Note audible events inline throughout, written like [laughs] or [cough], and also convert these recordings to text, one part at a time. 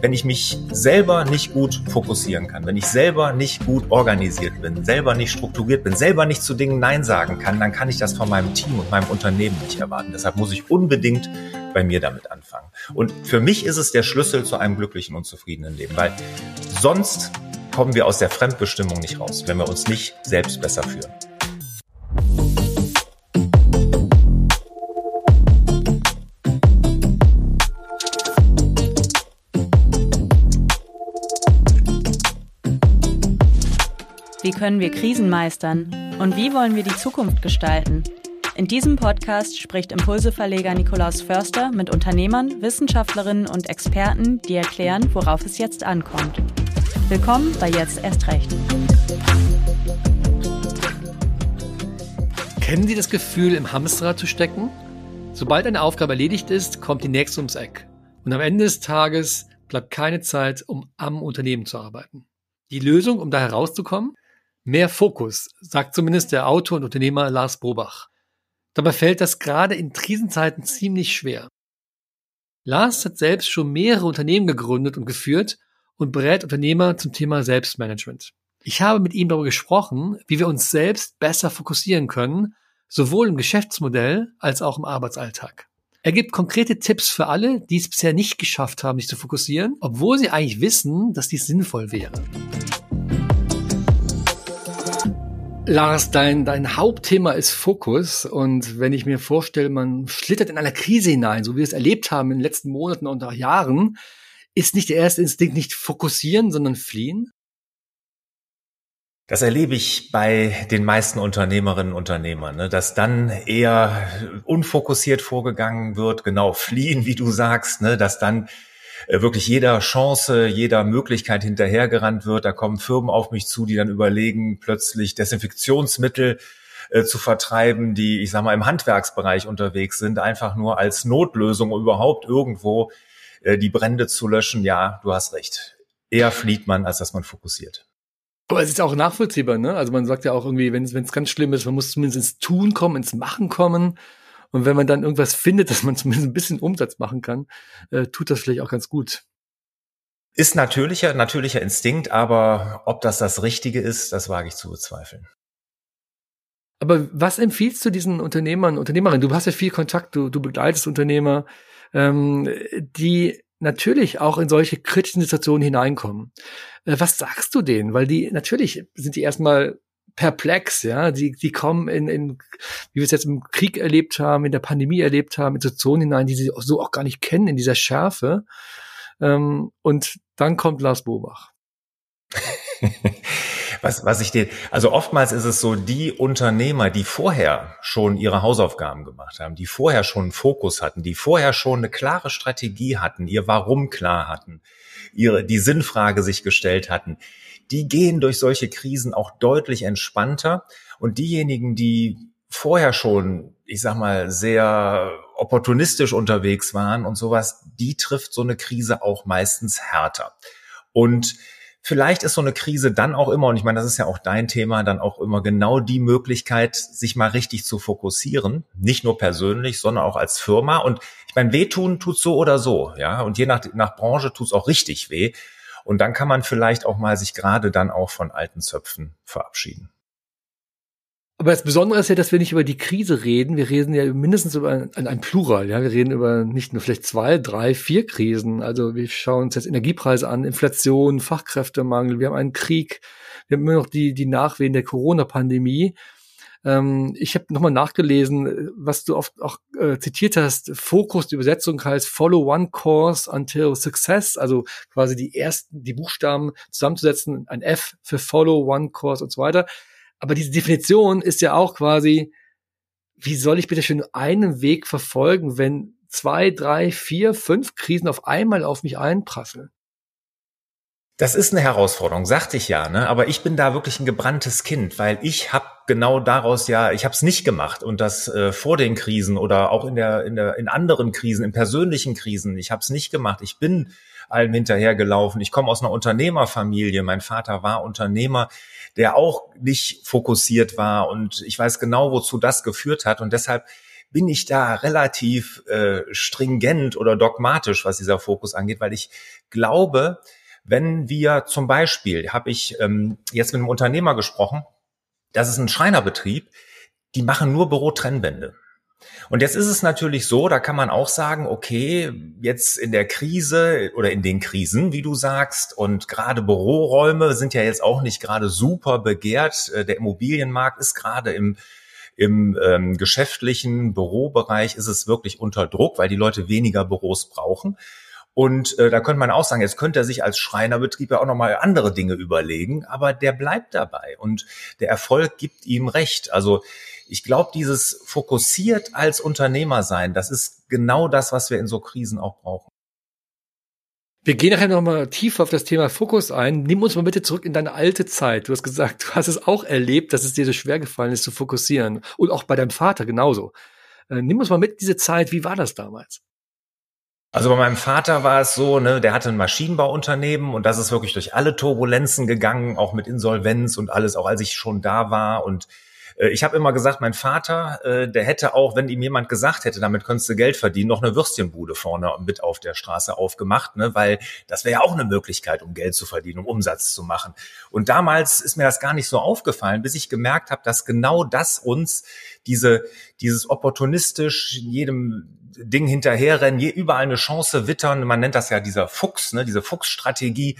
wenn ich mich selber nicht gut fokussieren kann, wenn ich selber nicht gut organisiert bin, selber nicht strukturiert bin, selber nicht zu Dingen Nein sagen kann, dann kann ich das von meinem Team und meinem Unternehmen nicht erwarten. Deshalb muss ich unbedingt bei mir damit anfangen. Und für mich ist es der Schlüssel zu einem glücklichen und zufriedenen Leben, weil sonst kommen wir aus der Fremdbestimmung nicht raus, wenn wir uns nicht selbst besser führen. Wie können wir Krisen meistern? Und wie wollen wir die Zukunft gestalten? In diesem Podcast spricht Impulseverleger Nikolaus Förster mit Unternehmern, Wissenschaftlerinnen und Experten, die erklären, worauf es jetzt ankommt. Willkommen bei Jetzt erst recht. Kennen Sie das Gefühl, im Hamsterrad zu stecken? Sobald eine Aufgabe erledigt ist, kommt die nächste ums Eck. Und am Ende des Tages bleibt keine Zeit, um am Unternehmen zu arbeiten. Die Lösung, um da herauszukommen? Mehr Fokus, sagt zumindest der Autor und Unternehmer Lars Bobach. Dabei fällt das gerade in Krisenzeiten ziemlich schwer. Lars hat selbst schon mehrere Unternehmen gegründet und geführt und berät Unternehmer zum Thema Selbstmanagement. Ich habe mit ihm darüber gesprochen, wie wir uns selbst besser fokussieren können, sowohl im Geschäftsmodell als auch im Arbeitsalltag. Er gibt konkrete Tipps für alle, die es bisher nicht geschafft haben, sich zu fokussieren, obwohl sie eigentlich wissen, dass dies sinnvoll wäre. Lars, dein, dein Hauptthema ist Fokus. Und wenn ich mir vorstelle, man schlittert in einer Krise hinein, so wie wir es erlebt haben in den letzten Monaten und auch Jahren, ist nicht der erste Instinkt nicht fokussieren, sondern fliehen? Das erlebe ich bei den meisten Unternehmerinnen und Unternehmern, ne, dass dann eher unfokussiert vorgegangen wird, genau fliehen, wie du sagst, ne, dass dann wirklich jeder Chance, jeder Möglichkeit hinterhergerannt wird. Da kommen Firmen auf mich zu, die dann überlegen, plötzlich Desinfektionsmittel äh, zu vertreiben, die, ich sag mal, im Handwerksbereich unterwegs sind, einfach nur als Notlösung, um überhaupt irgendwo äh, die Brände zu löschen. Ja, du hast recht. Eher flieht man, als dass man fokussiert. Aber es ist auch nachvollziehbar, ne? Also man sagt ja auch irgendwie, wenn es ganz schlimm ist, man muss zumindest ins Tun kommen, ins Machen kommen. Und wenn man dann irgendwas findet, [laughs] dass man zumindest ein bisschen Umsatz machen kann, äh, tut das vielleicht auch ganz gut. Ist natürlicher, natürlicher Instinkt, aber ob das das Richtige ist, das wage ich zu bezweifeln. Aber was empfiehlst du diesen Unternehmern, Unternehmerinnen? Du hast ja viel Kontakt, du, du begleitest Unternehmer, ähm, die natürlich auch in solche kritischen Situationen hineinkommen. Äh, was sagst du denen? Weil die natürlich sind die erstmal perplex, ja. Die, die kommen in, in, wie wir es jetzt im Krieg erlebt haben, in der Pandemie erlebt haben, in Situationen hinein, die sie so auch gar nicht kennen, in dieser Schärfe. Ähm, und dann kommt Lars Bobach. [laughs] was, was ich dir, also oftmals ist es so, die Unternehmer, die vorher schon ihre Hausaufgaben gemacht haben, die vorher schon einen Fokus hatten, die vorher schon eine klare Strategie hatten, ihr Warum klar hatten, ihre, die Sinnfrage sich gestellt hatten, die gehen durch solche Krisen auch deutlich entspannter. Und diejenigen, die vorher schon, ich sag mal, sehr opportunistisch unterwegs waren und sowas, die trifft so eine Krise auch meistens härter. Und vielleicht ist so eine Krise dann auch immer, und ich meine, das ist ja auch dein Thema, dann auch immer genau die Möglichkeit, sich mal richtig zu fokussieren. Nicht nur persönlich, sondern auch als Firma. Und ich meine, wehtun tut so oder so, ja. Und je nach, nach Branche tut's auch richtig weh. Und dann kann man vielleicht auch mal sich gerade dann auch von alten Zöpfen verabschieden. Aber das Besondere ist ja, dass wir nicht über die Krise reden. Wir reden ja mindestens über ein, ein, Plural. Ja, wir reden über nicht nur vielleicht zwei, drei, vier Krisen. Also wir schauen uns jetzt Energiepreise an, Inflation, Fachkräftemangel. Wir haben einen Krieg. Wir haben immer noch die, die Nachwehen der Corona-Pandemie. Ähm, ich habe nochmal nachgelesen, was du oft auch äh, zitiert hast. Fokus, die Übersetzung heißt Follow One Course until Success, also quasi die ersten, die Buchstaben zusammenzusetzen, ein F für Follow One Course und so weiter. Aber diese Definition ist ja auch quasi, wie soll ich bitte schön einen Weg verfolgen, wenn zwei, drei, vier, fünf Krisen auf einmal auf mich einprasseln? Das ist eine Herausforderung, sagte ich ja, ne? Aber ich bin da wirklich ein gebranntes Kind, weil ich habe genau daraus ja, ich habe es nicht gemacht und das äh, vor den Krisen oder auch in der in der in anderen Krisen, in persönlichen Krisen, ich habe es nicht gemacht. Ich bin allem hinterhergelaufen. Ich komme aus einer Unternehmerfamilie. Mein Vater war Unternehmer, der auch nicht fokussiert war und ich weiß genau, wozu das geführt hat und deshalb bin ich da relativ äh, stringent oder dogmatisch, was dieser Fokus angeht, weil ich glaube, wenn wir zum Beispiel, habe ich ähm, jetzt mit einem Unternehmer gesprochen, das ist ein Schreinerbetrieb, die machen nur Bürotrennwände. Und jetzt ist es natürlich so, da kann man auch sagen, okay, jetzt in der Krise oder in den Krisen, wie du sagst, und gerade Büroräume sind ja jetzt auch nicht gerade super begehrt. Äh, der Immobilienmarkt ist gerade im im ähm, geschäftlichen Bürobereich ist es wirklich unter Druck, weil die Leute weniger Büros brauchen. Und äh, da könnte man auch sagen, jetzt könnte er sich als Schreinerbetrieb ja auch nochmal andere Dinge überlegen, aber der bleibt dabei und der Erfolg gibt ihm recht. Also ich glaube, dieses fokussiert als Unternehmer sein, das ist genau das, was wir in so Krisen auch brauchen. Wir gehen nachher nochmal tiefer auf das Thema Fokus ein. Nimm uns mal bitte zurück in deine alte Zeit. Du hast gesagt, du hast es auch erlebt, dass es dir so schwer gefallen ist zu fokussieren. Und auch bei deinem Vater genauso. Äh, nimm uns mal mit diese Zeit. Wie war das damals? Also bei meinem Vater war es so, ne, der hatte ein Maschinenbauunternehmen und das ist wirklich durch alle Turbulenzen gegangen, auch mit Insolvenz und alles, auch als ich schon da war und ich habe immer gesagt, mein Vater, äh, der hätte auch, wenn ihm jemand gesagt hätte, damit könntest du Geld verdienen, noch eine Würstchenbude vorne mit auf der Straße aufgemacht, ne? weil das wäre ja auch eine Möglichkeit, um Geld zu verdienen, um Umsatz zu machen. Und damals ist mir das gar nicht so aufgefallen, bis ich gemerkt habe, dass genau das uns diese, dieses opportunistisch jedem Ding hinterherrennen, überall eine Chance wittern, man nennt das ja dieser Fuchs, ne, diese Fuchsstrategie,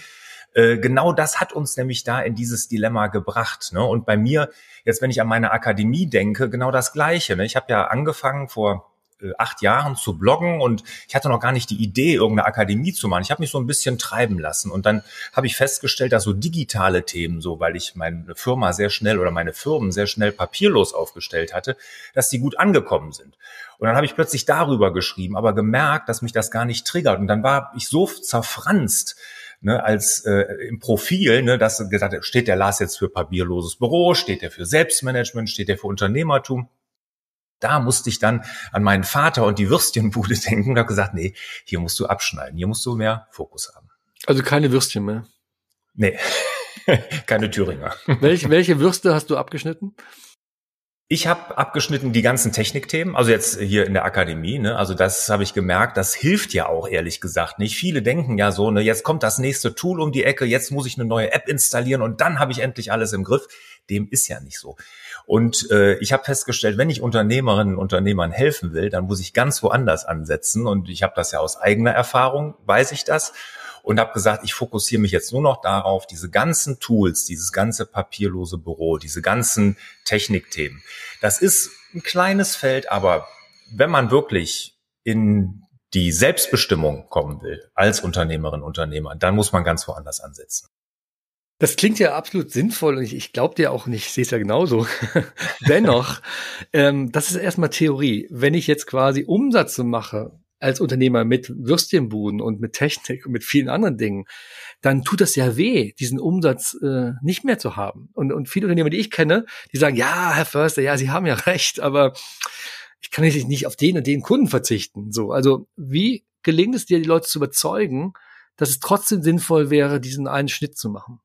äh, genau das hat uns nämlich da in dieses Dilemma gebracht. Ne? Und bei mir, jetzt wenn ich an meine Akademie denke, genau das Gleiche. Ne? Ich habe ja angefangen vor äh, acht Jahren zu bloggen und ich hatte noch gar nicht die Idee, irgendeine Akademie zu machen. Ich habe mich so ein bisschen treiben lassen und dann habe ich festgestellt, dass so digitale Themen, so weil ich meine Firma sehr schnell oder meine Firmen sehr schnell papierlos aufgestellt hatte, dass die gut angekommen sind. Und dann habe ich plötzlich darüber geschrieben, aber gemerkt, dass mich das gar nicht triggert. Und dann war ich so zerfranst, ne, als äh, im Profil, ne, dass gesagt steht der Lars jetzt für papierloses Büro, steht der für Selbstmanagement, steht der für Unternehmertum. Da musste ich dann an meinen Vater und die Würstchenbude [laughs] denken und habe gesagt, nee, hier musst du abschneiden, hier musst du mehr Fokus haben. Also keine Würstchen mehr? Nee, [laughs] keine Thüringer. Welche, welche Würste hast du abgeschnitten? Ich habe abgeschnitten die ganzen Technikthemen, also jetzt hier in der Akademie, ne? Also das habe ich gemerkt, das hilft ja auch ehrlich gesagt nicht. Viele denken ja so, ne, jetzt kommt das nächste Tool um die Ecke, jetzt muss ich eine neue App installieren und dann habe ich endlich alles im Griff. Dem ist ja nicht so. Und äh, ich habe festgestellt, wenn ich Unternehmerinnen und Unternehmern helfen will, dann muss ich ganz woanders ansetzen. Und ich habe das ja aus eigener Erfahrung, weiß ich das und habe gesagt, ich fokussiere mich jetzt nur noch darauf, diese ganzen Tools, dieses ganze papierlose Büro, diese ganzen Technikthemen. Das ist ein kleines Feld, aber wenn man wirklich in die Selbstbestimmung kommen will als Unternehmerin, Unternehmer, dann muss man ganz woanders ansetzen. Das klingt ja absolut sinnvoll und ich, ich glaube dir auch nicht, ich sehe es ja genauso. [laughs] Dennoch, ähm, das ist erstmal Theorie. Wenn ich jetzt quasi Umsätze mache als Unternehmer mit Würstchenbuden und mit Technik und mit vielen anderen Dingen, dann tut das ja weh, diesen Umsatz äh, nicht mehr zu haben. Und, und viele Unternehmer, die ich kenne, die sagen, ja, Herr Förster, ja, Sie haben ja recht, aber ich kann nicht auf den und den Kunden verzichten. So, also wie gelingt es dir, die Leute zu überzeugen, dass es trotzdem sinnvoll wäre, diesen einen Schnitt zu machen?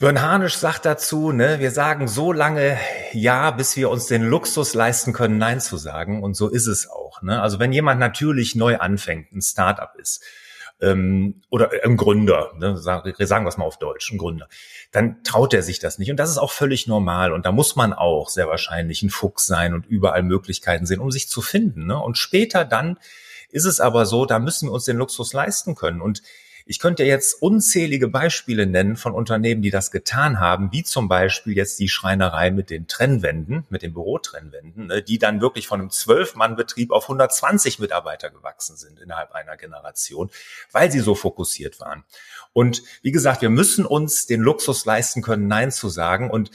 Björn Harnisch sagt dazu, ne, wir sagen so lange Ja, bis wir uns den Luxus leisten können, Nein zu sagen. Und so ist es auch. Ne? Also wenn jemand natürlich neu anfängt, ein Startup ist, ähm, oder ein Gründer, ne, sagen, sagen wir es mal auf Deutsch, ein Gründer, dann traut er sich das nicht. Und das ist auch völlig normal. Und da muss man auch sehr wahrscheinlich ein Fuchs sein und überall Möglichkeiten sehen, um sich zu finden. Ne? Und später dann ist es aber so, da müssen wir uns den Luxus leisten können. Und ich könnte jetzt unzählige Beispiele nennen von Unternehmen, die das getan haben, wie zum Beispiel jetzt die Schreinerei mit den Trennwänden, mit den Bürotrennwänden, ne, die dann wirklich von einem Zwölf-Mann-Betrieb auf 120 Mitarbeiter gewachsen sind innerhalb einer Generation, weil sie so fokussiert waren. Und wie gesagt, wir müssen uns den Luxus leisten können, Nein zu sagen. Und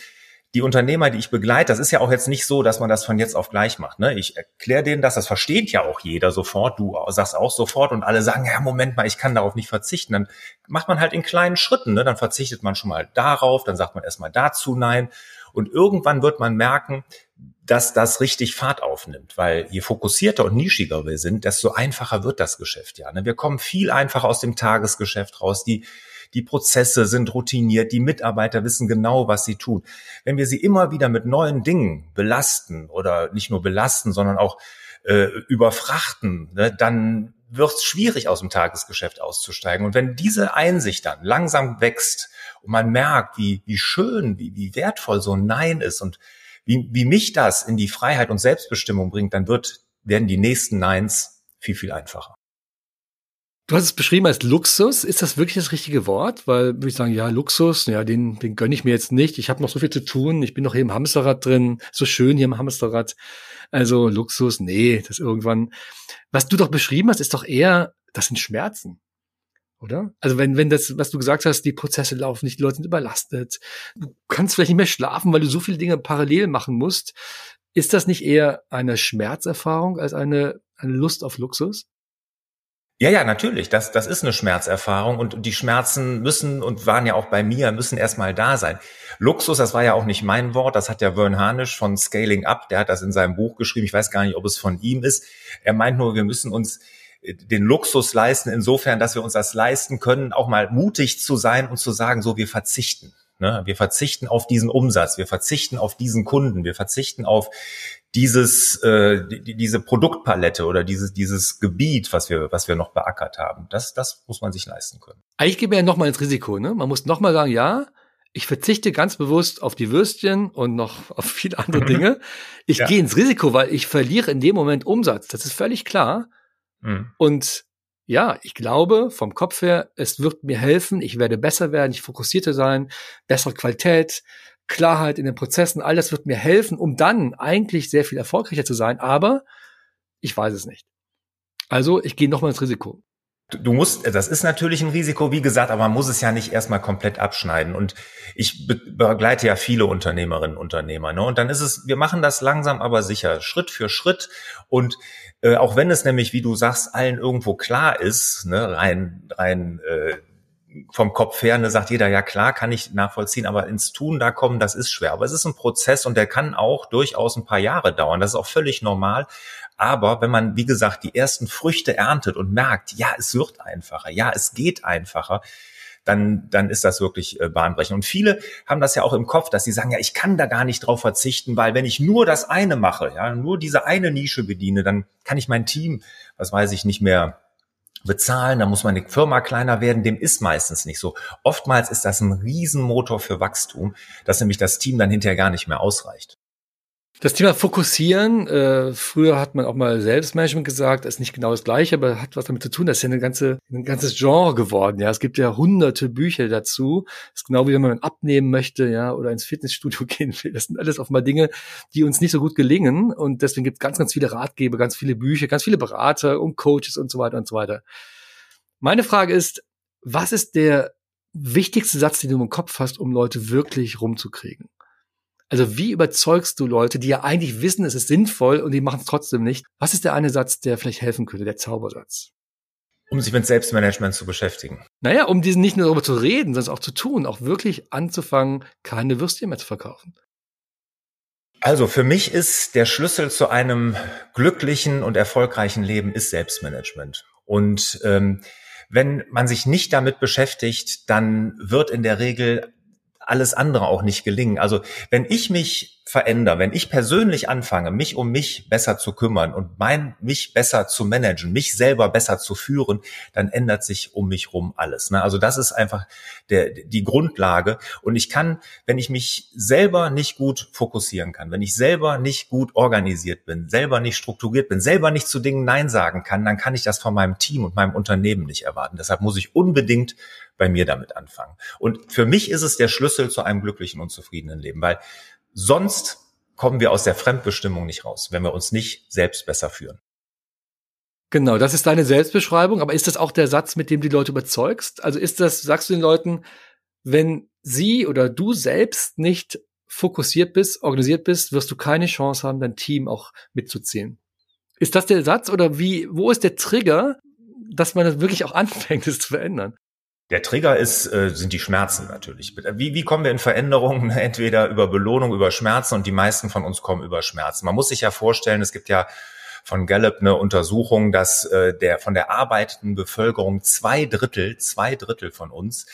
die Unternehmer, die ich begleite, das ist ja auch jetzt nicht so, dass man das von jetzt auf gleich macht. Ne? Ich erkläre denen das, das versteht ja auch jeder sofort. Du sagst auch sofort und alle sagen, ja, Moment mal, ich kann darauf nicht verzichten. Dann macht man halt in kleinen Schritten. Ne? Dann verzichtet man schon mal darauf, dann sagt man erstmal dazu nein. Und irgendwann wird man merken, dass das richtig Fahrt aufnimmt, weil je fokussierter und nischiger wir sind, desto einfacher wird das Geschäft ja. Ne? Wir kommen viel einfacher aus dem Tagesgeschäft raus. Die die Prozesse sind routiniert, die Mitarbeiter wissen genau, was sie tun. Wenn wir sie immer wieder mit neuen Dingen belasten oder nicht nur belasten, sondern auch äh, überfrachten, ne, dann wird es schwierig, aus dem Tagesgeschäft auszusteigen. Und wenn diese Einsicht dann langsam wächst und man merkt, wie, wie schön, wie, wie wertvoll so ein Nein ist und wie, wie mich das in die Freiheit und Selbstbestimmung bringt, dann wird, werden die nächsten Neins viel, viel einfacher. Du hast es beschrieben als Luxus. Ist das wirklich das richtige Wort? Weil würde ich sagen, ja, Luxus, ja, den, den gönne ich mir jetzt nicht. Ich habe noch so viel zu tun. Ich bin noch hier im Hamsterrad drin. So schön hier im Hamsterrad. Also Luxus, nee, das irgendwann. Was du doch beschrieben hast, ist doch eher, das sind Schmerzen. Oder? Also wenn, wenn das, was du gesagt hast, die Prozesse laufen nicht, die Leute sind überlastet, du kannst vielleicht nicht mehr schlafen, weil du so viele Dinge parallel machen musst. Ist das nicht eher eine Schmerzerfahrung als eine, eine Lust auf Luxus? Ja, ja, natürlich. Das, das ist eine Schmerzerfahrung und die Schmerzen müssen und waren ja auch bei mir, müssen erstmal da sein. Luxus, das war ja auch nicht mein Wort, das hat ja Vern Harnisch von Scaling Up, der hat das in seinem Buch geschrieben. Ich weiß gar nicht, ob es von ihm ist. Er meint nur, wir müssen uns äh, den Luxus leisten, insofern, dass wir uns das leisten können, auch mal mutig zu sein und zu sagen, so, wir verzichten. Ne? Wir verzichten auf diesen Umsatz, wir verzichten auf diesen Kunden, wir verzichten auf dieses, äh, die, diese Produktpalette oder dieses, dieses Gebiet, was wir, was wir noch beackert haben. Das, das muss man sich leisten können. Eigentlich gehen wir ja nochmal ins Risiko. Ne? Man muss nochmal sagen, ja, ich verzichte ganz bewusst auf die Würstchen und noch [laughs] auf viele andere. [laughs] Dinge. Ich ja. gehe ins Risiko, weil ich verliere in dem Moment Umsatz. Das ist völlig klar. Mhm. Und ja, ich glaube vom Kopf her, es wird mir helfen, ich werde besser werden, ich fokussierter sein, bessere Qualität, Klarheit in den Prozessen, all das wird mir helfen, um dann eigentlich sehr viel erfolgreicher zu sein, aber ich weiß es nicht. Also ich gehe nochmal ins Risiko. Du musst, das ist natürlich ein Risiko, wie gesagt, aber man muss es ja nicht erstmal komplett abschneiden. Und ich begleite ja viele Unternehmerinnen und Unternehmer. Ne? Und dann ist es, wir machen das langsam, aber sicher, Schritt für Schritt. Und äh, auch wenn es nämlich, wie du sagst, allen irgendwo klar ist, ne, rein, rein äh, vom Kopf her, ne, sagt jeder, ja klar, kann ich nachvollziehen, aber ins Tun da kommen, das ist schwer. Aber es ist ein Prozess und der kann auch durchaus ein paar Jahre dauern. Das ist auch völlig normal. Aber wenn man, wie gesagt, die ersten Früchte erntet und merkt, ja, es wird einfacher, ja, es geht einfacher, dann, dann ist das wirklich äh, bahnbrechend. Und viele haben das ja auch im Kopf, dass sie sagen, ja, ich kann da gar nicht drauf verzichten, weil wenn ich nur das eine mache, ja, nur diese eine Nische bediene, dann kann ich mein Team, was weiß ich, nicht mehr bezahlen, da muss meine Firma kleiner werden, dem ist meistens nicht so. Oftmals ist das ein Riesenmotor für Wachstum, dass nämlich das Team dann hinterher gar nicht mehr ausreicht. Das Thema Fokussieren, äh, früher hat man auch mal Selbstmanagement gesagt, ist nicht genau das gleiche, aber hat was damit zu tun. Das ist ja eine ganze, ein ganzes Genre geworden. Ja, es gibt ja hunderte Bücher dazu. Das ist genau wie wenn man abnehmen möchte, ja, oder ins Fitnessstudio [laughs] gehen will. Das sind alles offenbar Dinge, die uns nicht so gut gelingen. Und deswegen gibt es ganz, ganz viele Ratgeber, ganz viele Bücher, ganz viele Berater und Coaches und so weiter und so weiter. Meine Frage ist, was ist der wichtigste Satz, den du im Kopf hast, um Leute wirklich rumzukriegen? Also wie überzeugst du Leute, die ja eigentlich wissen, es ist sinnvoll und die machen es trotzdem nicht? Was ist der eine Satz, der vielleicht helfen könnte, der Zaubersatz? Um sich mit Selbstmanagement zu beschäftigen. Naja, um diesen nicht nur darüber zu reden, sondern auch zu tun, auch wirklich anzufangen, keine Würstchen mehr zu verkaufen. Also für mich ist der Schlüssel zu einem glücklichen und erfolgreichen Leben ist Selbstmanagement. Und ähm, wenn man sich nicht damit beschäftigt, dann wird in der Regel alles andere auch nicht gelingen. Also wenn ich mich verändere, wenn ich persönlich anfange, mich um mich besser zu kümmern und mein, mich besser zu managen, mich selber besser zu führen, dann ändert sich um mich rum alles. Ne? Also das ist einfach der, die Grundlage. Und ich kann, wenn ich mich selber nicht gut fokussieren kann, wenn ich selber nicht gut organisiert bin, selber nicht strukturiert bin, selber nicht zu Dingen Nein sagen kann, dann kann ich das von meinem Team und meinem Unternehmen nicht erwarten. Deshalb muss ich unbedingt bei mir damit anfangen. Und für mich ist es der Schlüssel zu einem glücklichen und zufriedenen Leben, weil sonst kommen wir aus der Fremdbestimmung nicht raus, wenn wir uns nicht selbst besser führen. Genau, das ist deine Selbstbeschreibung, aber ist das auch der Satz, mit dem die Leute überzeugst? Also ist das, sagst du den Leuten, wenn sie oder du selbst nicht fokussiert bist, organisiert bist, wirst du keine Chance haben, dein Team auch mitzuziehen. Ist das der Satz oder wie, wo ist der Trigger, dass man das wirklich auch [laughs] anfängt, es zu verändern? Der Trigger ist, äh, sind die Schmerzen natürlich. Wie, wie kommen wir in Veränderungen? [laughs] Entweder über Belohnung, über Schmerzen und die meisten von uns kommen über Schmerzen. Man muss sich ja vorstellen, es gibt ja von Gallup eine Untersuchung, dass äh, der von der arbeitenden Bevölkerung zwei Drittel, zwei Drittel von uns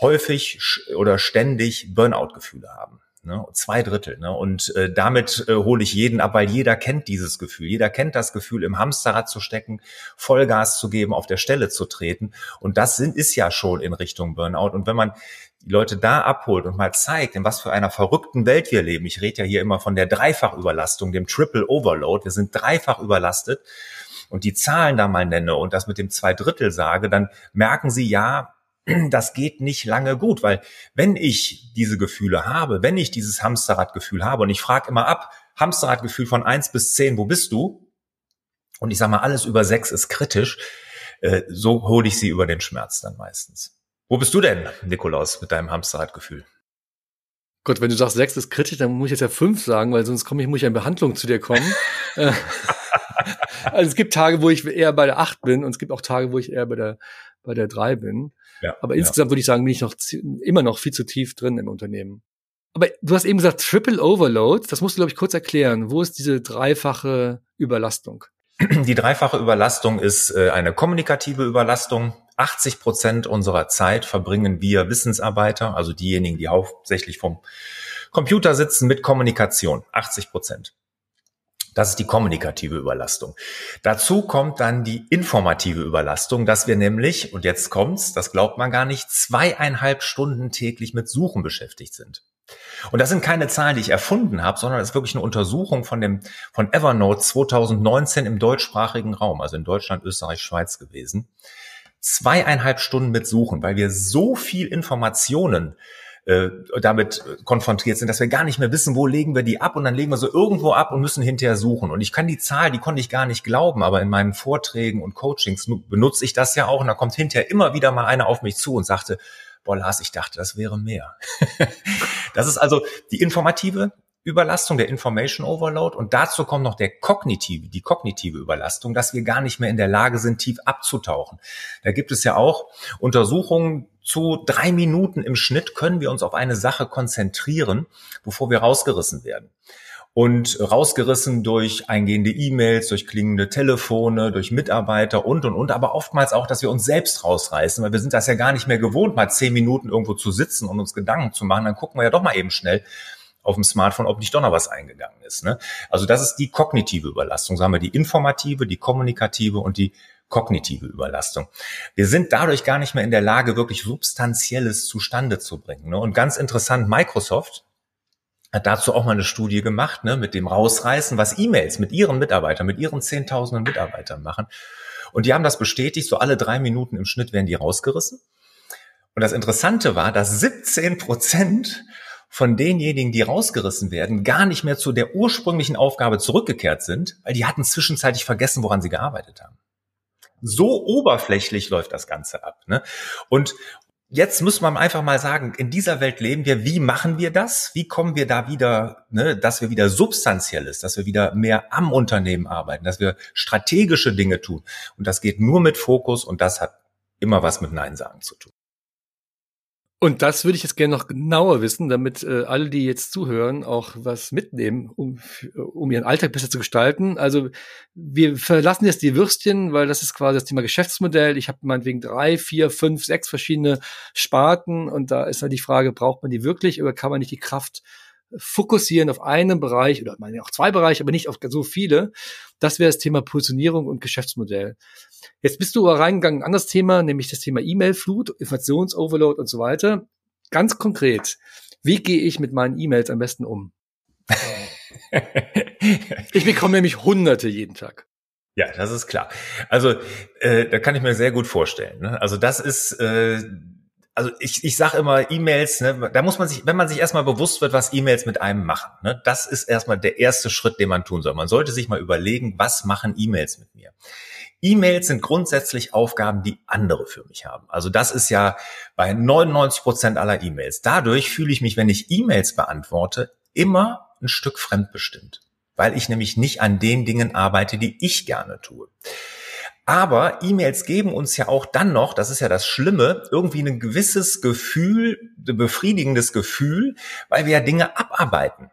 häufig oder ständig Burnout-Gefühle haben. Ne? Zwei Drittel. Ne? Und äh, damit äh, hole ich jeden ab, weil jeder kennt dieses Gefühl. Jeder kennt das Gefühl, im Hamsterrad zu stecken, Vollgas zu geben, auf der Stelle zu treten. Und das sind, ist ja schon in Richtung Burnout. Und wenn man die Leute da abholt und mal zeigt, in was für einer verrückten Welt wir leben. Ich rede ja hier immer von der Dreifachüberlastung, dem Triple Overload. Wir sind dreifach überlastet und die Zahlen da mal nenne und das mit dem zwei Drittel sage, dann merken sie ja, das geht nicht lange gut, weil wenn ich diese Gefühle habe, wenn ich dieses Hamsterradgefühl habe und ich frage immer ab, Hamsterradgefühl von eins bis zehn, wo bist du? Und ich sage mal, alles über sechs ist kritisch, äh, so hole ich sie über den Schmerz dann meistens. Wo bist du denn, Nikolaus, mit deinem Hamsterradgefühl? Gott, wenn du sagst, sechs ist kritisch, dann muss ich jetzt ja fünf sagen, weil sonst komme ich, muss ich in Behandlung zu dir kommen. [laughs] Äh, also es gibt Tage, wo ich eher bei der acht bin und es gibt auch Tage, wo ich eher bei der, bei der drei bin. Ja, Aber insgesamt ja. würde ich sagen, bin ich noch immer noch viel zu tief drin im Unternehmen. Aber du hast eben gesagt, Triple Overload, das musst du, glaube ich, kurz erklären. Wo ist diese dreifache Überlastung? Die dreifache Überlastung ist äh, eine kommunikative Überlastung. 80 Prozent unserer Zeit verbringen wir Wissensarbeiter, also diejenigen, die hauptsächlich vom Computer sitzen, mit Kommunikation. 80 Prozent. Das ist die kommunikative Überlastung. Dazu kommt dann die informative Überlastung, dass wir nämlich, und jetzt kommt's, das glaubt man gar nicht, zweieinhalb Stunden täglich mit Suchen beschäftigt sind. Und das sind keine Zahlen, die ich erfunden habe, sondern das ist wirklich eine Untersuchung von dem von Evernote 2019 im deutschsprachigen Raum, also in Deutschland, Österreich, Schweiz gewesen. Zweieinhalb Stunden mit Suchen, weil wir so viel Informationen äh, damit konfrontiert sind, dass wir gar nicht mehr wissen, wo legen wir die ab und dann legen wir so irgendwo ab und müssen hinterher suchen. Und ich kann die Zahl, die konnte ich gar nicht glauben, aber in meinen Vorträgen und Coachings benutze ich das ja auch und da kommt hinterher immer wieder mal einer auf mich zu und sagte, boah Lars, ich dachte, das wäre mehr. [laughs] das ist also die informative Überlastung, der Information Overload und dazu kommt noch der kognitive, die kognitive Überlastung, dass wir gar nicht mehr in der Lage sind, tief abzutauchen. Da gibt es ja auch Untersuchungen zu drei Minuten im Schnitt können wir uns auf eine Sache konzentrieren, bevor wir rausgerissen werden. Und rausgerissen durch eingehende E-Mails, durch klingende Telefone, durch Mitarbeiter und, und, und, aber oftmals auch, dass wir uns selbst rausreißen, weil wir sind das ja gar nicht mehr gewohnt, mal zehn Minuten irgendwo zu sitzen und uns Gedanken zu machen. Dann gucken wir ja doch mal eben schnell, auf dem Smartphone, ob nicht doch noch was eingegangen ist. Ne? Also das ist die kognitive Überlastung. Sagen wir die informative, die kommunikative und die kognitive Überlastung. Wir sind dadurch gar nicht mehr in der Lage, wirklich Substanzielles zustande zu bringen. Ne? Und ganz interessant, Microsoft hat dazu auch mal eine Studie gemacht, ne, mit dem Rausreißen, was E-Mails mit ihren Mitarbeitern, mit ihren Zehntausenden Mitarbeitern machen. Und die haben das bestätigt, so alle drei Minuten im Schnitt werden die rausgerissen. Und das Interessante war, dass 17 Prozent von denjenigen, die rausgerissen werden, gar nicht mehr zu der ursprünglichen Aufgabe zurückgekehrt sind, weil die hatten zwischenzeitlich vergessen, woran sie gearbeitet haben. So oberflächlich läuft das Ganze ab. Ne? Und jetzt muss man einfach mal sagen, in dieser Welt leben wir, wie machen wir das? Wie kommen wir da wieder, ne, dass wir wieder substanziell ist, dass wir wieder mehr am Unternehmen arbeiten, dass wir strategische Dinge tun. Und das geht nur mit Fokus und das hat immer was mit Nein sagen zu tun. Und das würde ich jetzt gerne noch genauer wissen, damit äh, alle, die jetzt zuhören, auch was mitnehmen, um, um ihren Alltag besser zu gestalten. Also wir verlassen jetzt die Würstchen, weil das ist quasi das Thema Geschäftsmodell. Ich habe meinetwegen drei, vier, fünf, sechs verschiedene Sparten und da ist halt die Frage, braucht man die wirklich oder kann man nicht die Kraft fokussieren auf einen Bereich oder meine auch zwei Bereiche, aber nicht auf so viele. Das wäre das Thema Positionierung und Geschäftsmodell. Jetzt bist du aber reingegangen, ein anderes Thema, nämlich das Thema E-Mail-Flut, Informationsoverload und so weiter. Ganz konkret, wie gehe ich mit meinen E-Mails am besten um? [laughs] ich bekomme nämlich Hunderte jeden Tag. Ja, das ist klar. Also äh, da kann ich mir sehr gut vorstellen. Ne? Also das ist äh, also ich, ich sage immer E-Mails, ne, da muss man sich, wenn man sich erstmal bewusst wird, was E-Mails mit einem machen, ne, das ist erstmal der erste Schritt, den man tun soll. Man sollte sich mal überlegen, was machen E-Mails mit mir? E-Mails sind grundsätzlich Aufgaben, die andere für mich haben. Also das ist ja bei 99 Prozent aller E-Mails. Dadurch fühle ich mich, wenn ich E-Mails beantworte, immer ein Stück fremdbestimmt, weil ich nämlich nicht an den Dingen arbeite, die ich gerne tue. Aber E-Mails geben uns ja auch dann noch, das ist ja das Schlimme, irgendwie ein gewisses Gefühl, ein befriedigendes Gefühl, weil wir ja Dinge abarbeiten.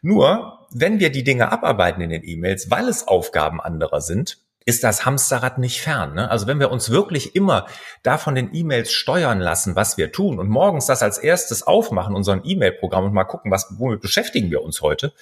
Nur, wenn wir die Dinge abarbeiten in den E-Mails, weil es Aufgaben anderer sind, ist das Hamsterrad nicht fern. Ne? Also wenn wir uns wirklich immer da von den E-Mails steuern lassen, was wir tun und morgens das als erstes aufmachen, unseren E-Mail-Programm und mal gucken, was, womit beschäftigen wir uns heute,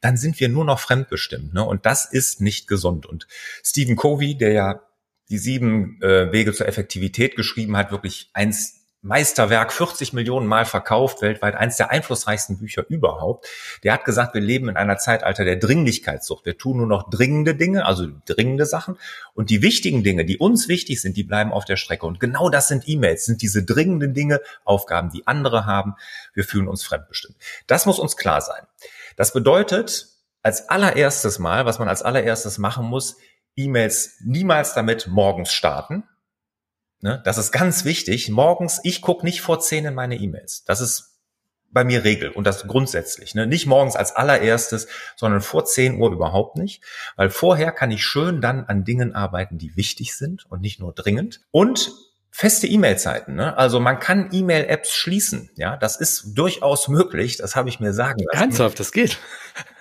dann sind wir nur noch fremdbestimmt. Ne? Und das ist nicht gesund. Und Stephen Covey, der ja die sieben äh, Wege zur Effektivität geschrieben hat, wirklich eins Meisterwerk, 40 Millionen Mal verkauft, weltweit eins der einflussreichsten Bücher überhaupt. Der hat gesagt, wir leben in einer Zeitalter der Dringlichkeitssucht. Wir tun nur noch dringende Dinge, also dringende Sachen. Und die wichtigen Dinge, die uns wichtig sind, die bleiben auf der Strecke. Und genau das sind E-Mails, sind diese dringenden Dinge, Aufgaben, die andere haben. Wir fühlen uns fremdbestimmt. Das muss uns klar sein. Das bedeutet, als allererstes Mal, was man als allererstes machen muss, E-Mails niemals damit morgens starten, Ne? Das ist ganz wichtig. Morgens, ich gucke nicht vor zehn in meine E-Mails. Das ist bei mir Regel und das grundsätzlich. Ne? Nicht morgens als allererstes, sondern vor 10 Uhr überhaupt nicht, weil vorher kann ich schön dann an Dingen arbeiten, die wichtig sind und nicht nur dringend. Und feste E-Mail-Zeiten. Ne? Also man kann E-Mail-Apps schließen. Ja, das ist durchaus möglich. Das habe ich mir sagen lassen. Ernsthaft, das geht.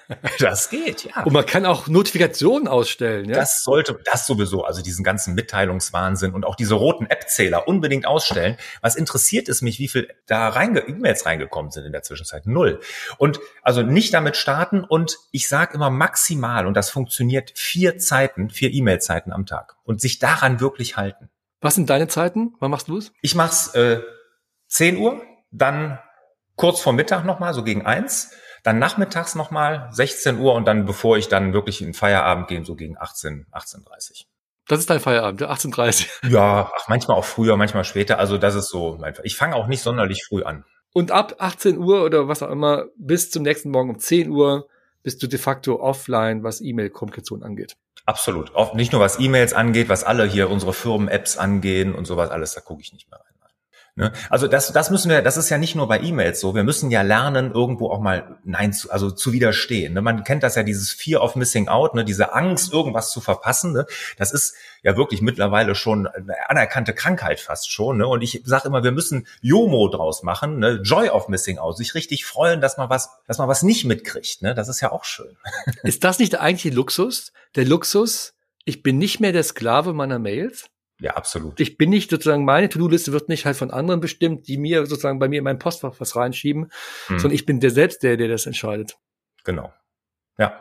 [laughs] Das geht, ja. Und man kann auch Notifikationen ausstellen, ja. Das sollte, das sowieso, also diesen ganzen Mitteilungswahnsinn und auch diese roten App-Zähler unbedingt ausstellen. Was interessiert es mich, wie viel da reinge E-Mails reingekommen sind in der Zwischenzeit? Null. Und also nicht damit starten und ich sage immer maximal, und das funktioniert, vier Zeiten, vier E-Mail-Zeiten am Tag. Und sich daran wirklich halten. Was sind deine Zeiten? Wann machst du es? Ich mach's äh, 10 Uhr, dann kurz vor Mittag nochmal, so gegen eins dann nachmittags nochmal 16 Uhr und dann, bevor ich dann wirklich in Feierabend gehe, so gegen 18, 18.30 das ist dein Feierabend, 18.30 [laughs] Ja, ach, manchmal auch früher, manchmal später. Also das ist so mein Ich fange auch nicht sonderlich früh an. Und ab 18 Uhr oder was auch immer, bis zum nächsten Morgen um 10 Uhr bist du de facto offline, was E-Mail-Kommunikation angeht. Absolut. Auch nicht nur was E-Mails angeht, was alle hier unsere Firmen-Apps angehen und sowas alles, da gucke ich nicht mehr rein. Ne? Also das, das müssen wir, das ist ja nicht nur bei E-Mails so. Wir müssen ja lernen, irgendwo auch mal Nein zu, also zu widerstehen. Ne? Man kennt das ja, dieses Fear of Missing Out, ne? diese Angst, irgendwas zu verpassen. Ne? Das ist ja wirklich mittlerweile schon eine anerkannte Krankheit fast schon. Ne? Und ich sage immer, wir müssen Jomo draus machen, ne? Joy of Missing Out, sich richtig freuen, dass man was, dass man was nicht mitkriegt. Ne? Das ist ja auch schön. Ist das nicht eigentlich Luxus? Der Luxus, ich bin nicht mehr der Sklave meiner Mails? Ja, absolut. Ich bin nicht sozusagen, meine To-Do-Liste wird nicht halt von anderen bestimmt, die mir sozusagen bei mir in mein Postfach was reinschieben, hm. sondern ich bin der selbst der, der das entscheidet. Genau. Ja.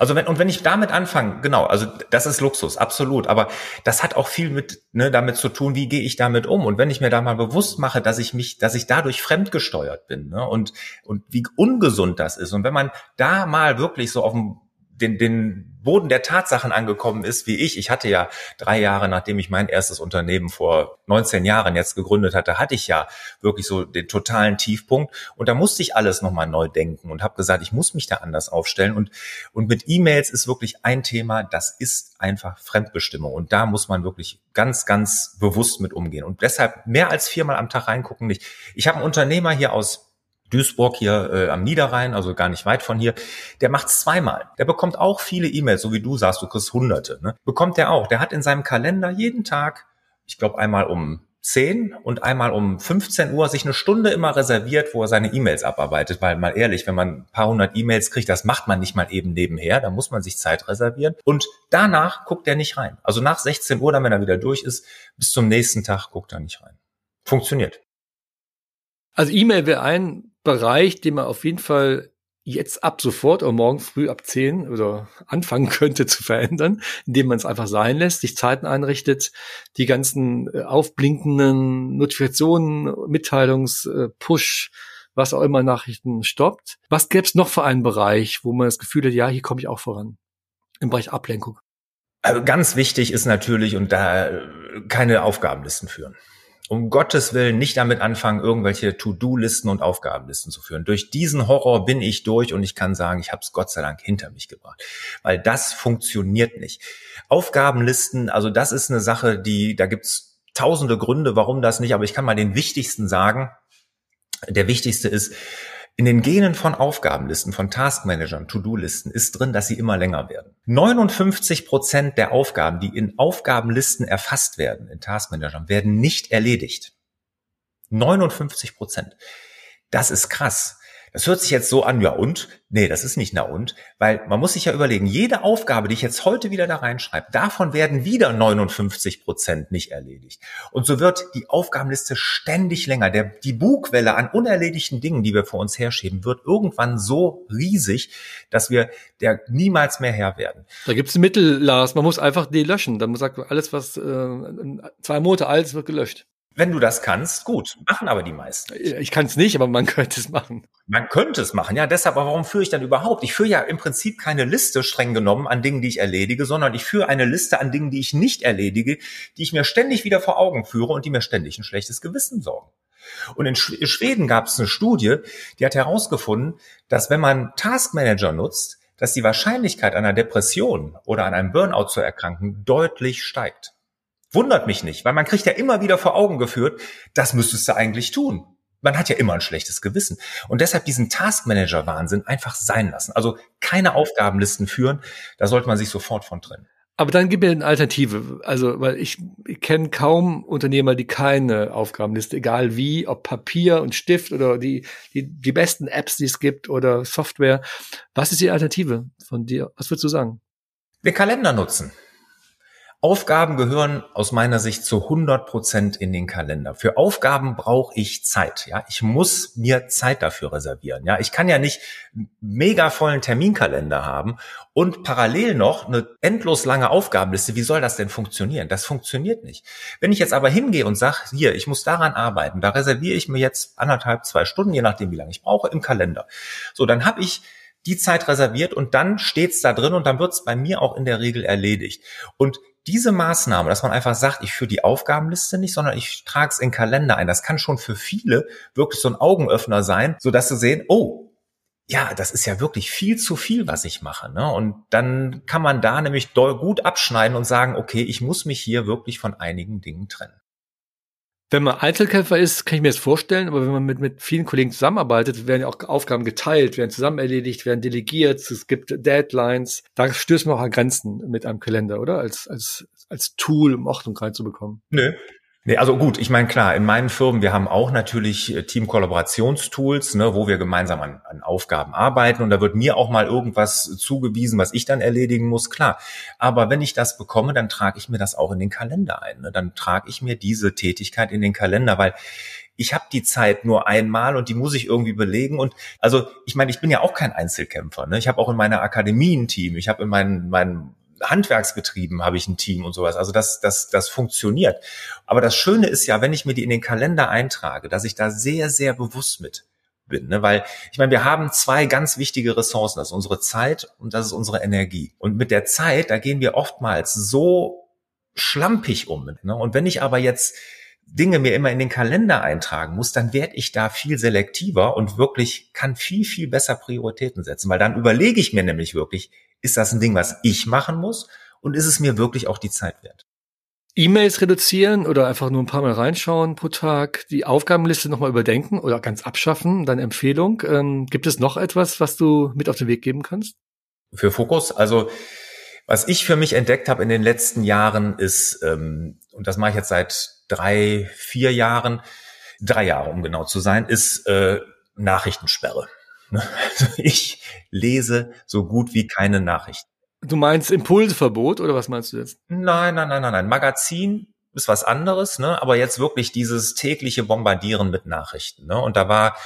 Also wenn, und wenn ich damit anfange, genau, also das ist Luxus, absolut. Aber das hat auch viel mit, ne, damit zu tun, wie gehe ich damit um? Und wenn ich mir da mal bewusst mache, dass ich mich, dass ich dadurch fremdgesteuert bin, ne, und, und wie ungesund das ist. Und wenn man da mal wirklich so auf dem den, den Boden der Tatsachen angekommen ist, wie ich. Ich hatte ja drei Jahre, nachdem ich mein erstes Unternehmen vor 19 Jahren jetzt gegründet hatte, hatte ich ja wirklich so den totalen Tiefpunkt. Und da musste ich alles nochmal neu denken und habe gesagt, ich muss mich da anders aufstellen. Und, und mit E-Mails ist wirklich ein Thema, das ist einfach Fremdbestimmung. Und da muss man wirklich ganz, ganz bewusst mit umgehen. Und deshalb mehr als viermal am Tag reingucken nicht. Ich habe einen Unternehmer hier aus Duisburg hier äh, am Niederrhein, also gar nicht weit von hier, der macht's zweimal. Der bekommt auch viele E-Mails, so wie du sagst, du kriegst hunderte. Ne? Bekommt der auch. Der hat in seinem Kalender jeden Tag, ich glaube einmal um 10 und einmal um 15 Uhr sich eine Stunde immer reserviert, wo er seine E-Mails abarbeitet. Weil mal ehrlich, wenn man ein paar hundert E-Mails kriegt, das macht man nicht mal eben nebenher, da muss man sich Zeit reservieren. Und danach guckt er nicht rein. Also nach 16 Uhr, dann wenn er wieder durch ist, bis zum nächsten Tag guckt er nicht rein. Funktioniert. Also E-Mail wäre ein Bereich, den man auf jeden Fall jetzt ab sofort oder morgen früh ab 10 oder anfangen [laughs] könnte zu verändern, indem man es einfach sein lässt, sich Zeiten einrichtet, die ganzen äh, aufblinkenden Notifikationen, Mitteilungs, äh, Push, was auch immer Nachrichten stoppt. Was gäbe es noch für einen Bereich, wo man das Gefühl hat, ja, hier komme ich auch voran? Im Bereich Ablenkung. Also ganz wichtig ist natürlich, und da äh, keine Aufgabenlisten führen um Gottes Willen nicht damit anfangen, irgendwelche To-Do-Listen und Aufgabenlisten zu führen. Durch diesen Horror bin ich durch und ich kann sagen, ich habe es Gott sei Dank hinter mich gebracht, weil das funktioniert nicht. Aufgabenlisten, also das ist eine Sache, die da gibt's tausende Gründe, warum das nicht, aber ich kann mal den wichtigsten sagen. Der wichtigste ist, In den Genen von Aufgabenlisten, von Taskmanagern, To-Do-Listen ist drin, dass sie immer länger werden. 59 Prozent der Aufgaben, die in Aufgabenlisten erfasst werden, in Taskmanagern, werden nicht erledigt. 59 Prozent. Das ist krass. Das hört sich jetzt so an, ja und? Nee, das ist nicht na und, weil man muss sich ja überlegen, jede Aufgabe, die ich jetzt heute wieder da reinschreibe, davon werden wieder 59 Prozent nicht erledigt. Und so wird die Aufgabenliste ständig länger. Der, die Bugwelle an unerledigten Dingen, die wir vor uns herschieben, wird irgendwann so riesig, dass wir der niemals mehr Herr werden. Da gibt's Mittel, Lars. Man muss einfach die löschen. Dann sagt alles, was äh, zwei Monate alt ist, wird gelöscht. Wenn du das kannst, gut. Machen aber die meisten. Nicht. Ich kann es nicht, aber man [laughs] könnte es machen. Man könnte es machen, ja. Deshalb, aber warum führe ich dann überhaupt? Ich führe ja im Prinzip keine Liste streng genommen an Dingen, die ich erledige, sondern ich führe eine Liste an Dingen, die ich nicht erledige, die ich mir ständig wieder vor Augen führe und die mir ständig ein schlechtes Gewissen sorgen. Und in Schweden gab es eine Studie, die hat herausgefunden, dass wenn man Taskmanager nutzt, dass die Wahrscheinlichkeit einer Depression oder an einem Burnout zu erkranken deutlich steigt. Wundert mich nicht, weil man kriegt ja immer wieder vor Augen geführt, das müsstest du eigentlich tun. Man hat ja immer ein schlechtes Gewissen. Und deshalb diesen Taskmanager-Wahnsinn einfach sein lassen. Also keine Aufgabenlisten führen, da sollte man sich sofort von trennen. Aber dann gib mir eine Alternative. Also, weil ich, ich kenne kaum Unternehmer, die keine Aufgabenliste, egal wie, ob Papier und Stift oder die, die, die besten Apps, die es gibt oder Software. Was ist die Alternative von dir? Was würdest du sagen? Wir Kalender nutzen. Aufgaben gehören aus meiner Sicht zu 100 Prozent in den Kalender. Für Aufgaben brauche ich Zeit. Ja, ich muss mir Zeit dafür reservieren. Ja, ich kann ja nicht mega vollen Terminkalender haben und parallel noch eine endlos lange Aufgabenliste. Wie soll das denn funktionieren? Das funktioniert nicht. Wenn ich jetzt aber hingehe und sage, hier, ich muss daran arbeiten, da reserviere ich mir jetzt anderthalb, zwei Stunden, je nachdem, wie lange ich brauche, im Kalender. So, dann habe ich die Zeit reserviert und dann steht's da drin und dann wird's bei mir auch in der Regel erledigt. Und diese Maßnahme, dass man einfach sagt, ich führe die Aufgabenliste nicht, sondern ich trage es in Kalender ein, das kann schon für viele wirklich so ein Augenöffner sein, so dass sie sehen, oh, ja, das ist ja wirklich viel zu viel, was ich mache. Ne? Und dann kann man da nämlich gut abschneiden und sagen, okay, ich muss mich hier wirklich von einigen Dingen trennen. Wenn man Einzelkämpfer ist, kann ich mir das vorstellen, aber wenn man mit, mit vielen Kollegen zusammenarbeitet, werden ja auch Aufgaben geteilt, werden zusammen erledigt, werden delegiert, es gibt Deadlines. Da stößt man auch an Grenzen mit einem Kalender, oder? Als, als, als Tool, um Ordnung reinzubekommen. Nö, also gut, ich meine klar, in meinen Firmen, wir haben auch natürlich äh, Team-Kollaborationstools, ne, wo wir gemeinsam an, an Aufgaben arbeiten und da wird mir auch mal irgendwas zugewiesen, was ich dann erledigen muss, klar. Aber wenn ich das bekomme, dann trage ich mir das auch in den Kalender ein. Ne? Dann trage ich mir diese Tätigkeit in den Kalender, weil ich habe die Zeit nur einmal und die muss ich irgendwie belegen. Und also ich meine, ich bin ja auch kein Einzelkämpfer. Ne? Ich habe auch in meiner Akademie ein Team. Ich habe in meinen, meinen Handwerksbetrieben habe ich ein Team und sowas. Also das, das, das funktioniert. Aber das Schöne ist ja, wenn ich mir die in den Kalender eintrage, dass ich da sehr, sehr bewusst mit bin. Ne? Weil ich meine, wir haben zwei ganz wichtige Ressourcen. Das ist unsere Zeit und das ist unsere Energie. Und mit der Zeit, da gehen wir oftmals so schlampig um. Ne? Und wenn ich aber jetzt Dinge mir immer in den Kalender eintragen muss, dann werde ich da viel selektiver und wirklich kann viel, viel besser Prioritäten setzen, weil dann überlege ich mir nämlich wirklich, ist das ein Ding, was ich machen muss und ist es mir wirklich auch die Zeit wert? E-Mails reduzieren oder einfach nur ein paar Mal reinschauen pro Tag, die Aufgabenliste nochmal überdenken oder ganz abschaffen, deine Empfehlung. Ähm, gibt es noch etwas, was du mit auf den Weg geben kannst? Für Fokus, also was ich für mich entdeckt habe in den letzten Jahren ist, ähm, und das mache ich jetzt seit drei, vier Jahren, drei Jahre um genau zu sein, ist äh, Nachrichtensperre. Also ich lese so gut wie keine Nachrichten. Du meinst Impulsverbot oder was meinst du jetzt? Nein, nein, nein, nein, nein. Magazin ist was anderes, ne? Aber jetzt wirklich dieses tägliche Bombardieren mit Nachrichten. Ne? Und da war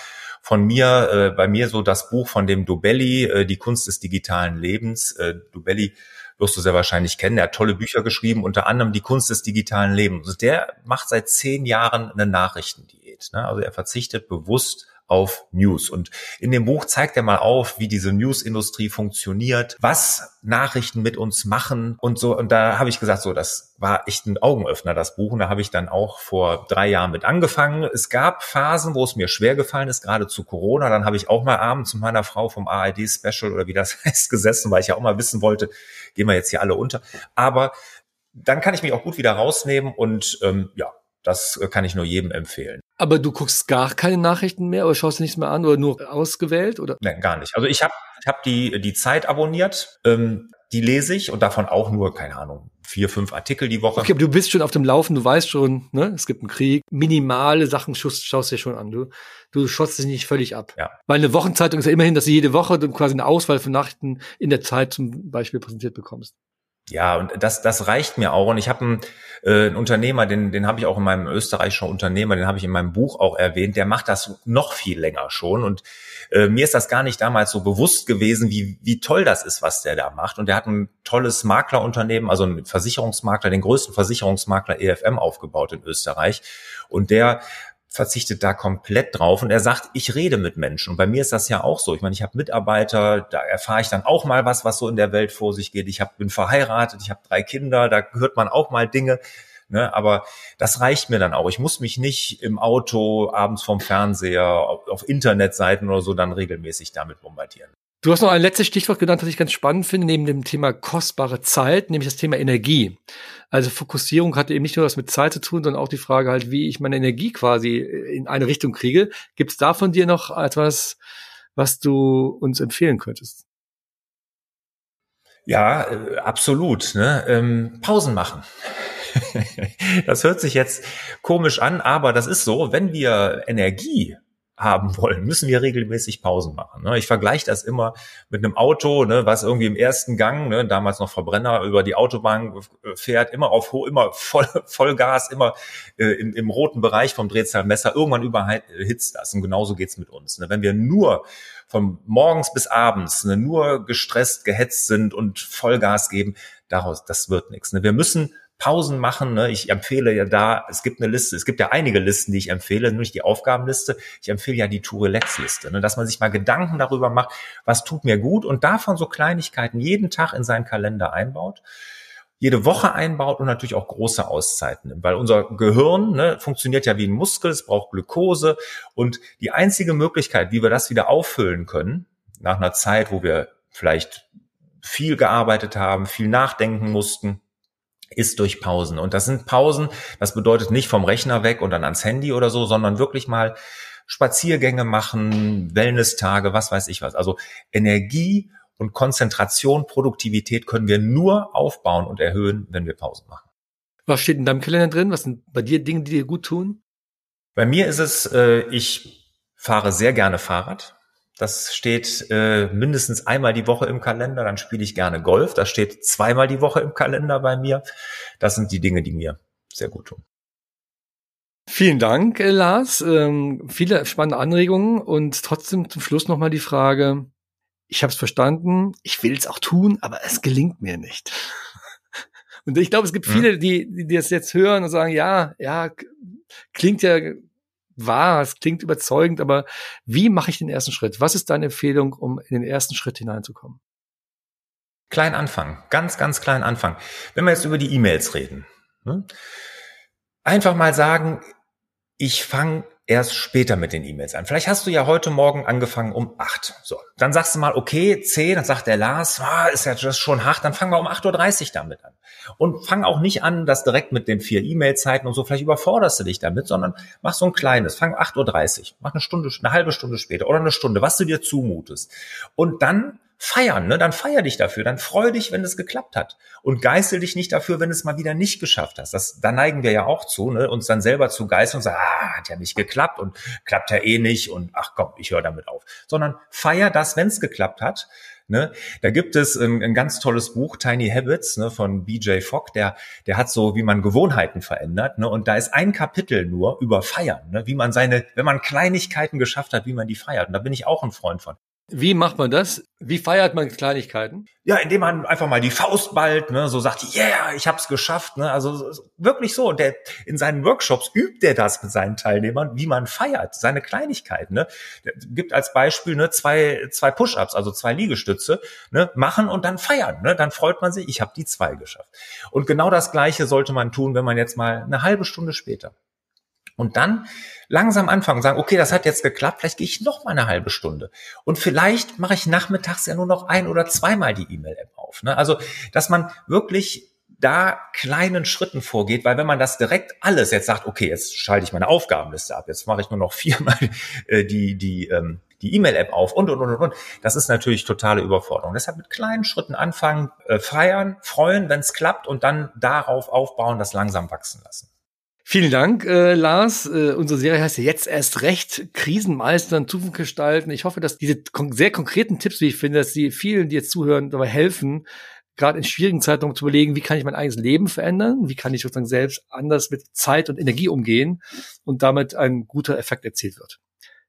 von mir, äh, bei mir so das Buch von dem Dubelli, äh, Die Kunst des digitalen Lebens. Äh, Dubelli wirst du sehr wahrscheinlich kennen. Er hat tolle Bücher geschrieben, unter anderem Die Kunst des digitalen Lebens. Also der macht seit zehn Jahren eine Nachrichtendiät. Ne? Also er verzichtet bewusst auf News. Und in dem Buch zeigt er mal auf, wie diese News-Industrie funktioniert, was Nachrichten mit uns machen und so. Und da habe ich gesagt, so, das war echt ein Augenöffner, das Buch. Und da habe ich dann auch vor drei Jahren mit angefangen. Es gab Phasen, wo es mir schwer gefallen ist, gerade zu Corona. Dann habe ich auch mal abends mit meiner Frau vom ARD-Special oder wie das [laughs] heißt gesessen, weil ich ja auch mal wissen wollte, gehen wir jetzt hier alle unter. Aber dann kann ich mich auch gut wieder rausnehmen und ähm, ja, Das kann ich nur jedem empfehlen. Aber du guckst gar keine Nachrichten mehr oder schaust du nichts mehr an oder nur ausgewählt oder? Nein, gar nicht. Also ich habe ich hab die die Zeit abonniert. Ähm, die lese ich und davon auch nur, keine Ahnung, vier, fünf Artikel die Woche. Okay, aber du bist schon auf dem Laufen, du weißt schon, ne, es gibt einen Krieg. Minimale Sachen schaust, schaust dir schon an. Du, du schottest dich nicht völlig ab. Ja. Weil eine Wochenzeitung ist ja immerhin, dass du jede Woche quasi eine Auswahl von Nachrichten in der Zeit zum Beispiel präsentiert bekommst. Ja, und das, das reicht mir auch. Und ich habe einen, äh, einen Unternehmer, den, den habe ich auch in meinem österreichischen Unternehmer, den habe ich in meinem Buch auch erwähnt, der macht das noch viel länger schon. Und äh, mir ist das gar nicht damals so bewusst gewesen, wie, wie toll das ist, was der da macht. Und der hat ein tolles Maklerunternehmen, also ein Versicherungsmakler, den größten Versicherungsmakler EFM aufgebaut in Österreich. Und der verzichtet da komplett drauf und er sagt, ich rede mit Menschen. Und bei mir ist das ja auch so. Ich meine, ich habe Mitarbeiter, da erfahre ich dann auch mal was, was so in der Welt vor sich geht. Ich hab, bin verheiratet, ich habe drei Kinder, da hört man auch mal Dinge. Ne, aber das reicht mir dann auch. Ich muss mich nicht im Auto, abends vom Fernseher, auf, auf Internetseiten oder so dann regelmäßig damit bombardieren. Du hast noch ein letztes Stichwort genannt, das ich ganz spannend finde, neben dem Thema kostbare Zeit, nämlich das Thema Energie. Also Fokussierung hatte eben nicht nur was mit Zeit zu tun, sondern auch die Frage halt, wie ich meine Energie quasi in eine Richtung kriege. Gibt es da von dir noch etwas, was du uns empfehlen könntest? Ja, äh, absolut. Ne? Ähm, Pausen machen. [laughs] das hört sich jetzt komisch an, aber das ist so, wenn wir Energie haben wollen, müssen wir regelmäßig Pausen machen. Ne? Ich vergleiche das immer mit einem Auto, ne, was irgendwie im ersten Gang, ne, damals noch Verbrenner, über die Autobahn fährt, immer auf immer voll, [laughs] Vollgas, immer äh, im, im roten Bereich vom Drehzahlmesser. Irgendwann überhitzt das. Und genauso geht's mit uns. Ne? Wenn wir nur von morgens bis abends ne, nur gestresst, gehetzt sind und Vollgas geben, daraus, das wird nichts. Ne? Wir müssen Pausen machen. Ne? Ich empfehle ja da, es gibt eine Liste, es gibt ja einige Listen, die ich empfehle, nur nicht die Aufgabenliste. Ich empfehle ja die Tour-Relax-Liste, ne? dass man sich mal Gedanken darüber macht, was tut mir gut und davon so Kleinigkeiten jeden Tag in seinen Kalender einbaut jede Woche einbaut und natürlich auch große Auszeiten nimmt, weil unser Gehirn ne, funktioniert ja wie ein Muskel, es braucht Glukose und die einzige Möglichkeit, wie wir das wieder auffüllen können, nach einer Zeit, wo wir vielleicht viel gearbeitet haben, viel nachdenken mussten, ist durch Pausen. Und das sind Pausen, das bedeutet nicht vom Rechner weg und dann ans Handy oder so, sondern wirklich mal Spaziergänge machen, Wellness-Tage, was weiß ich was. Also Energie und Konzentration, Produktivität können wir nur aufbauen und erhöhen, wenn wir Pausen machen. Was steht in deinem Kalender drin? Was sind bei dir Dinge, die dir gut tun? Bei mir ist es, äh, ich fahre sehr gerne Fahrrad. Das steht äh, mindestens einmal die Woche im Kalender. Dann spiele ich gerne Golf. Das steht zweimal die Woche im Kalender bei mir. Das sind die Dinge, die mir sehr gut tun. Vielen Dank, äh, Lars. Ähm, viele spannende Anregungen und trotzdem zum Schluss nochmal die Frage, ich habe es verstanden, ich will es auch tun, aber es gelingt mir nicht. [laughs] Und ich glaube, es gibt hm. viele, die, die das jetzt hören und sagen, ja, ja, klingt ja wahr, es klingt überzeugend, aber wie mache ich den ersten Schritt? Was ist deine Empfehlung, um in den ersten Schritt hineinzukommen? Klein anfangen, ganz, ganz klein anfangen. Wenn wir jetzt über die E-Mails reden, ne? einfach mal sagen, ich fange erst später mit den E-Mails an. Vielleicht hast du ja heute Morgen angefangen um acht. So, dann sagst du mal, okay, zehn, dann sagt der Lars, ah, ist ja das schon hart, dann fangen wir um 8.30 Uhr damit an. Und fang auch nicht an, das direkt mit den vier E-Mail-Zeiten und so, vielleicht überforderst du dich damit, sondern mach so ein kleines, fang 8.30 Uhr, mach eine Stunde, eine halbe Stunde später oder eine Stunde, was du dir zumutest. Und dann feiern, ne? Dann feier dich dafür, dann freu dich, wenn es geklappt hat und geißel dich nicht dafür, wenn es mal wieder nicht geschafft hast. Das, da neigen wir ja auch zu, ne? uns dann selber zu geißeln und sagen, ah, hat ja nicht geklappt und klappt ja eh nicht und ach komm, ich höre damit auf. Sondern feier das, wenn es geklappt hat. Ne? Da gibt es ein, ein ganz tolles Buch, Tiny Habits, ne, von BJ Fogg, der, der hat so, wie man Gewohnheiten verändert. Ne? Und da ist ein Kapitel nur über Feiern, ne? wie man seine, wenn man Kleinigkeiten geschafft hat, wie man die feiert. Und da bin ich auch ein Freund von. Wie macht man das? Wie feiert man Kleinigkeiten? Ja, indem man einfach mal die Faust ballt, ne, so sagt, yeah, ich hab's geschafft, ne, also wirklich so. Der in seinen Workshops übt er das mit seinen Teilnehmern, wie man feiert, seine Kleinigkeiten. Ne, der gibt als Beispiel ne zwei zwei Push-ups, also zwei Liegestütze, ne, machen und dann feiern, ne, dann freut man sich, ich habe die zwei geschafft. Und genau das Gleiche sollte man tun, wenn man jetzt mal eine halbe Stunde später und dann langsam anfangen und sagen, okay, das hat jetzt geklappt, vielleicht gehe ich noch mal eine halbe Stunde. Und vielleicht mache ich nachmittags ja nur noch ein oder zweimal die E-Mail-App auf. Ne? Also, dass man wirklich da kleinen Schritten vorgeht, weil wenn man das direkt alles jetzt sagt, okay, jetzt schalte ich meine Aufgabenliste ab, jetzt mache ich nur noch [laughs] viermal äh, die die ähm, die E-Mail-App auf und und und und. Das ist natürlich totale Überforderung. Deshalb mit kleinen Schritten anfangen, äh, feiern, freuen, wenn es klappt und dann darauf aufbauen, das langsam wachsen lassen. Vielen Dank, äh, Lars. Äh, unsere Serie heißt ja jetzt erst recht Krisenmeistern, Zukunft gestalten. Ich hoffe, dass diese kon sehr konkreten Tipps, wie ich finde, dass sie vielen, die jetzt zuhören, dabei helfen, gerade in schwierigen Zeiten zu überlegen, wie kann ich mein eigenes Leben verändern, wie kann ich sozusagen selbst anders mit Zeit und Energie umgehen und damit ein guter Effekt erzielt wird.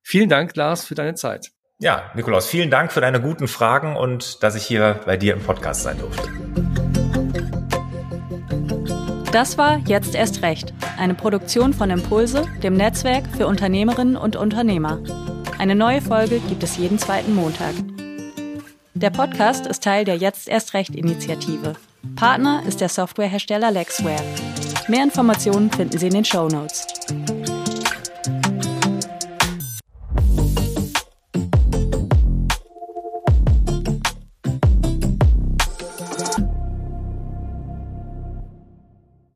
Vielen Dank, Lars, für deine Zeit. Ja, Nikolaus, vielen Dank für deine guten Fragen und dass ich hier bei dir im Podcast sein durfte. Das war Jetzt erst recht, eine Produktion von Impulse, dem Netzwerk für Unternehmerinnen und Unternehmer. Eine neue Folge gibt es jeden zweiten Montag. Der Podcast ist Teil der Jetzt erst recht Initiative. Partner ist der Softwarehersteller Lexware. Mehr Informationen finden Sie in den Show Notes.